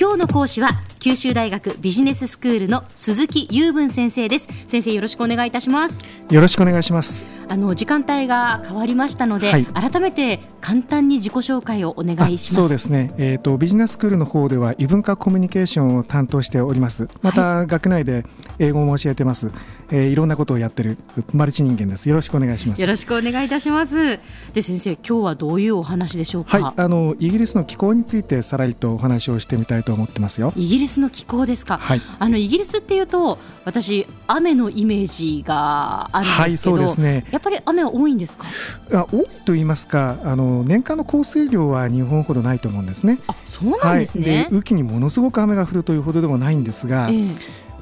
今日の講師は九州大学ビジネススクールの鈴木雄文先生です。先生よろしくお願いいたします。よろしくお願いします。あの時間帯が変わりましたので、はい、改めて簡単に自己紹介をお願いします。そうですね。えっ、ー、とビジネススクールの方では異文化コミュニケーションを担当しております。また、はい、学内で英語も教えてます、えー、いろんなことをやってるマルチ人間です。よろしくお願いします。よろしくお願いいたします。で先生今日はどういうお話でしょうか？はい。あのイギリスの気候についてさらりとお話をしてみたいと思ってますよ。イギリスの気候ですか、はい、あのイギリスっていうと私雨のイメージがあるんですけど、はい、そうですね、やっぱり雨は多いんですか？あ多いと言いますかあの年間の降水量は日本ほどないと思うんですね。あそうなんですね、はい、雨季にものすごく雨が降るというほどでもないんですが、えー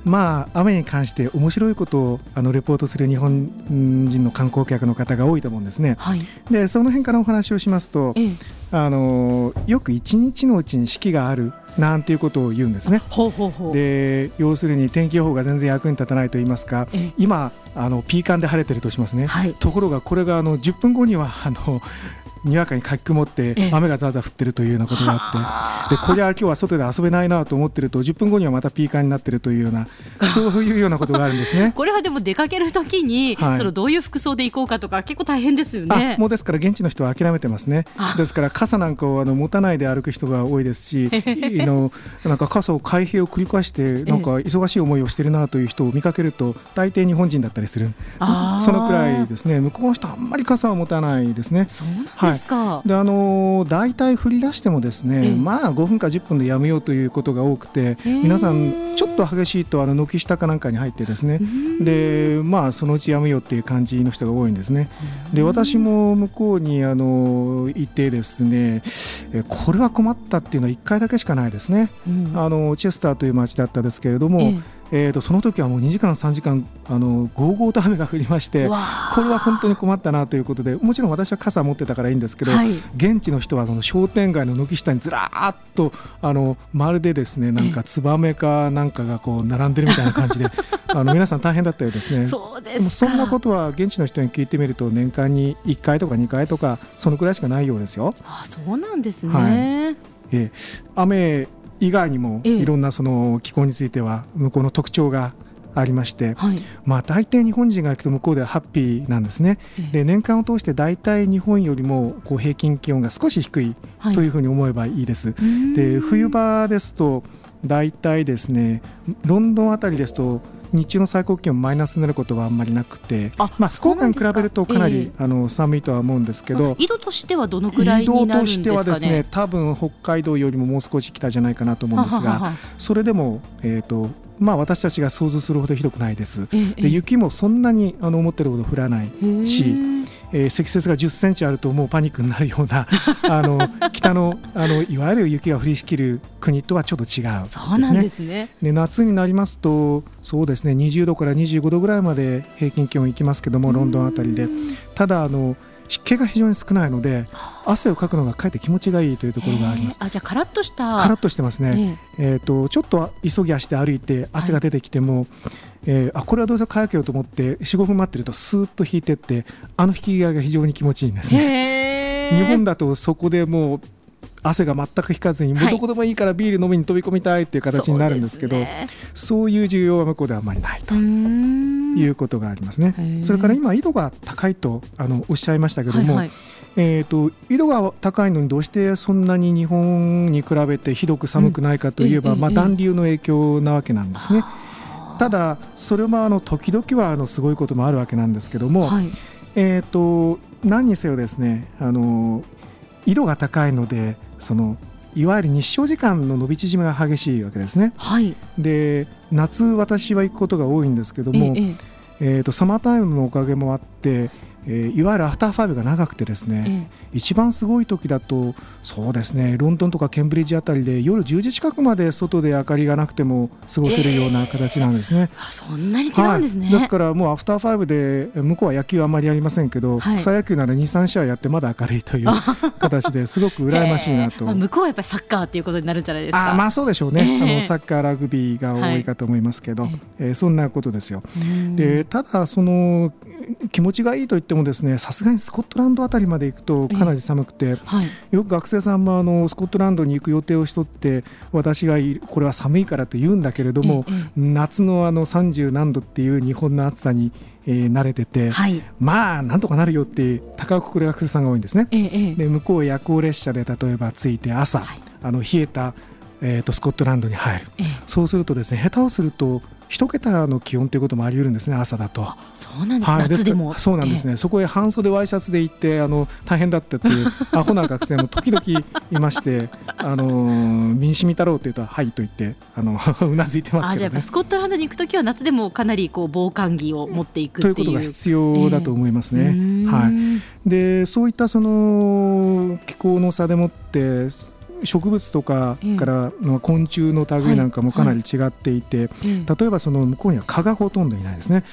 まあ、雨に関して面白いことをあのレポートする日本人の観光客の方が多いと思うんですね。はい、でその辺からお話をしますと、ええ、あのよく一日のうちに四季があるなんていうことを言うんですね。ほうほうほうで要するに天気予報が全然役に立たないと言いますか、え今あのピーカンで晴れてるとしますね。はい、ところがこれがあの10分後にはあのにわかにかき曇って雨がざわざわ降ってるというようなことがあって。でこりゃ今日は外で遊べないなと思ってると10分後にはまたピーカーになってるというようなそういうようなことがあるんですね。これはでも出かけるときに、はい、そのどういう服装で行こうかとか結構大変ですよね。もうですから現地の人は諦めてますね。ですから傘なんかをあの持たないで歩く人が多いですしのなんか傘を開閉を繰り返してなんか忙しい思いをしてるなという人を見かけると大抵日本人だったりする。そのくらいですね。向こうの人あんまり傘を持たないですね。そうなんですか、はい、であの大体降り出してもですね、まあ5分か10分でやめようということが多くて皆さんちょっと激しいとあの軒下かなんかに入ってですね。でまあそのうちやめようっていう感じの人が多いんですね。で私も向こうにあのいてですねこれは困ったっていうのは1回だけしかないですね、あのチェスターという町だったですけれども、えー、とその時はもう2時間、3時間あのごうごうと雨が降りましてこれは本当に困ったなということでもちろん私は傘持ってたからいいんですけど、はい、現地の人はその商店街の軒下にずらーっとあのまるでですねなんかツバメかなんかがこう並んでるみたいな感じで あの皆さん大変だったようですね。そうですそんなことは現地の人に聞いてみると年間に1回とか2回とかそのくらいしかないようですよ。あそうなんですね、はい。え。雨以外にもいろんなその気候については向こうの特徴がありまして、はい、まあ大体日本人が行くと向こうではハッピーなんですね。で年間を通して大体日本よりもこう平均気温が少し低いというふうに思えばいいです。はい、で冬場ですと大体ですねロンドンあたりですと日中の最高気温マイナスになることはあんまりなくてまあ、福岡に比べるとかなり、えー、あの寒いとは思うんですけど、まあ、緯度としてはどのくらいになるんですか、ね、緯度としてはですね多分北海道よりももう少し北じゃないかなと思うんですがそれでも、えーとまあ、私たちが想像するほどひどくないです、えー、で雪もそんなにあの思ってるほど降らないしえー、積雪が10センチあるともうパニックになるような あの北のあのいわゆる雪が降りしきる国とはちょっと違うね。そうなんですね。で夏になりますとそうですね20度から25度ぐらいまで平均気温いきますけどもロンドンあたりで。ただあの湿気が非常に少ないので汗をかくのがかえって気持ちがいいというところがあります。あじゃあカラッとした。カラッとしてますね。えー、とちょっと急ぎ足で歩いて汗が出てきても、はい、えー、あこれはどうせ乾けようと思って45分待ってるとスーッと引いてってあの引き際が非常に気持ちいいんですね。日本だとそこでもう汗が全く引かずに、もうどこでもいいからビール飲みに飛び込みたいっていう形になるんですけど、そういう需要は向こうではあまりないということがありますね。それから今、緯度が高いとあのおっしゃいましたけども、はいはい。えーと、緯度が高いのにどうしてそんなに日本に比べてひどく寒くないかといえば、うん、まあ、暖流の影響なわけなんですね。ただそれもあの時々はあのすごいこともあるわけなんですけども、はい、えーと、何にせよですねあの緯度が高いのでそのいわゆる日照時間の伸び縮みが激しいわけですね。はい、で夏私は行くことが多いんですけども、えええーとサマータイムのおかげもあってえー、いわゆるアフターファイブが長くてですね、え一番すごい時だとそうですねロンドンとかケンブリッジあたりで夜10時近くまで外で明かりがなくても過ごせるような形なんですね。えー、そんなに違うんですね、はい、ですからもうアフターファイブで向こうは野球あんまりやりませんけど、はい、草野球なら23試合やってまだ明るいという形ですごく羨ましいなと、えー、向こうはやっぱりサッカーっていうことになるんじゃないですか。あまあそうでしょうね、あのサッカーラグビーが多いかと思いますけど、はい、えー、そんなことですよ。でただその気持ちがいいと言ってもですねさすがにスコットランドあたりまで行くとかなり寒くて、はい、よく学生さんもあのスコットランドに行く予定をしとって私がこれは寒いからと言うんだけれども、夏のあの30何度っていう日本の暑さにえー、慣れてて、はい、まあなんとかなるよって高くくる学生さんが多いんですね。ええ、で向こう夜行列車で例えば着いて朝、はい、あの冷えた、えーと、スコットランドに入る、え、そうするとですね下手をすると一桁の気温ということもあり得るんですね朝だと。そうなんです、はい、夏でも。そうなんですね、えそこへ半袖ワイシャツで行ってあの大変だったっていう アホな学生も時々いましてあの民主味太郎というとはいと言ってあの うなずいてますけど、ね、スコットランドに行くときは夏でもかなりこう防寒着を持っていくということが必要だと思いますね。えー、はい、でそういったその気候の差でもって植物とかからの昆虫の類なんかもかなり違っていて、例えばその向こうには蚊がほとんどいないですね。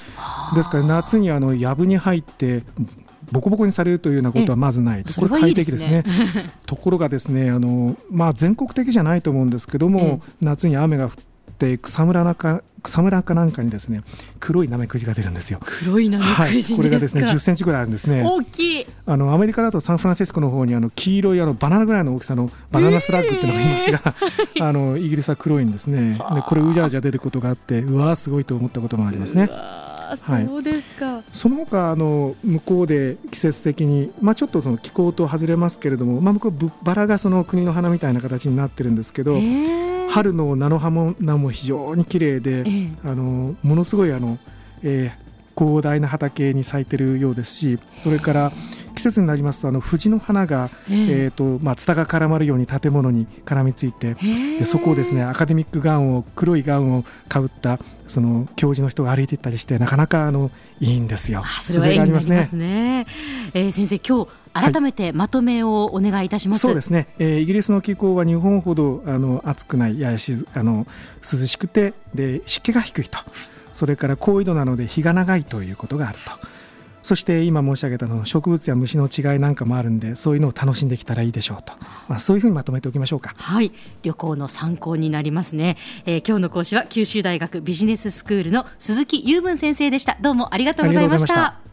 ですから夏にあの藪に入ってボコボコにされるというようなことはまずない、これ快適ですね。ところがですねあの、まあ、全国的じゃないと思うんですけども、夏に雨が降って草むら中草むらかなんかにですね黒いナメクジが出るんですよ。黒いナメクジ、はい、これがですね10センチぐらいあるんですね。大きい。あのアメリカだとサンフランシスコの方にあの黄色いあのバナナぐらいの大きさのバナナスラッグっていうのがいますが、えー、あのイギリスは黒いんですね。でこれうじゃうじゃ出ることがあってうわーすごいと思ったこともありますね。そうですか、はい、その他あの向こうで季節的に、まあ、ちょっとその気候と外れますけれども、まあ、向こうバラがその国の花みたいな形になってるんですけど、えー春の菜の花も非常に綺麗で、えー、あのものすごいあの、えー、広大な畑に咲いてるようですしそれから季節になりますとあの藤の花が、えー、えーとまあ、ツタが絡まるように建物に絡みついてでそこをですねアカデミックガウンを黒いガウンをかぶったその教授の人が歩いていったりしてなかなかあのいいんですよ。あそれはありますね。すねえー、先生今日改めてまとめをお願いいたします。はい、そうですね、えー、イギリスの気候は日本ほどあの暑くないややしあの涼しくてで湿気が低いと、それから高緯度なので日が長いということがあると。そして今申し上げたの植物や虫の違いなんかもあるんでそういうのを楽しんできたらいいでしょうと、まあ、そういうふうにまとめておきましょうか。はい。旅行の参考になりますね、えー、今日の講師は九州大学ビジネススクールの鈴木雄文先生でした。どうもありがとうございました